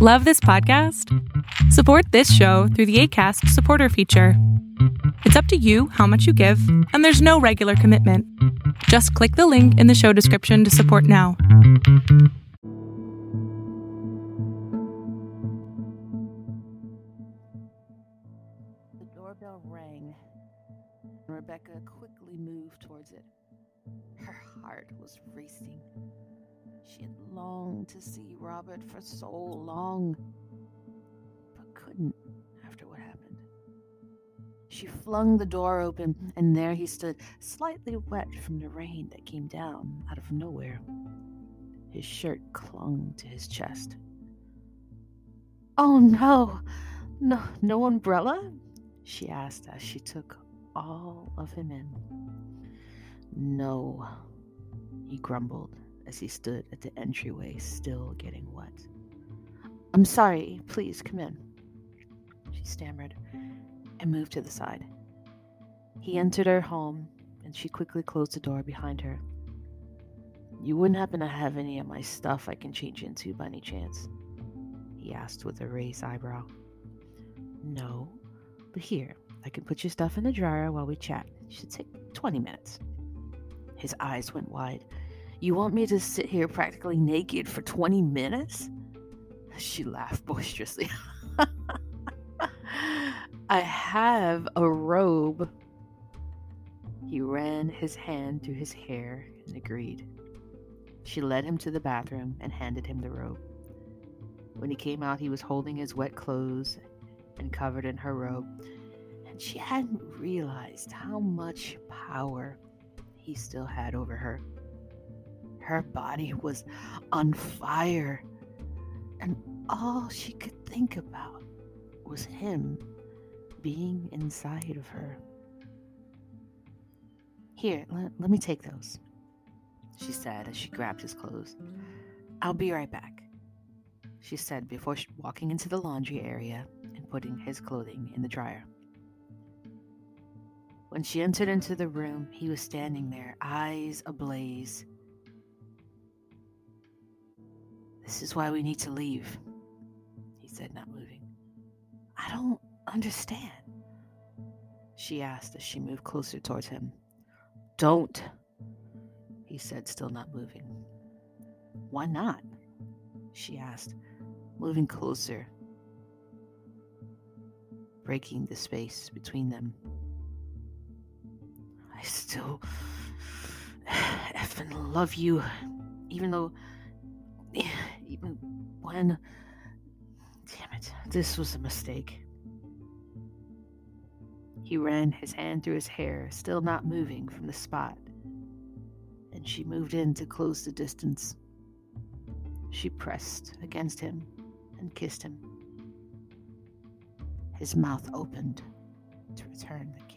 Love this podcast? Support this show through the Acast supporter feature. It's up to you how much you give, and there's no regular commitment. Just click the link in the show description to support now. The doorbell rang, Rebecca quickly moved towards it. Her heart was racing. She had longed to see Robert for so long, but couldn't after what happened. She flung the door open, and there he stood, slightly wet from the rain that came down out of nowhere. His shirt clung to his chest. Oh no! No, no umbrella? She asked as she took all of him in. No, he grumbled as he stood at the entryway, still getting wet. I'm sorry, please come in. She stammered and moved to the side. He entered her home, and she quickly closed the door behind her. You wouldn't happen to have any of my stuff I can change into by any chance? He asked with a raised eyebrow. No, but here, I can put your stuff in the dryer while we chat. It should take 20 minutes. His eyes went wide. You want me to sit here practically naked for 20 minutes? She laughed boisterously. I have a robe. He ran his hand through his hair and agreed. She led him to the bathroom and handed him the robe. When he came out, he was holding his wet clothes and covered in her robe, and she hadn't realized how much power he still had over her. Her body was on fire, and all she could think about was him being inside of her. Here, let, let me take those, she said as she grabbed his clothes. I'll be right back, she said before walking into the laundry area and putting his clothing in the dryer. When she entered into the room, he was standing there, eyes ablaze. This is why we need to leave, he said, not moving. I don't understand, she asked as she moved closer towards him. Don't, he said, still not moving. Why not? she asked, moving closer, breaking the space between them. I still effing love you, even though, even when. Damn it, this was a mistake. He ran his hand through his hair, still not moving from the spot, and she moved in to close the distance. She pressed against him and kissed him. His mouth opened to return the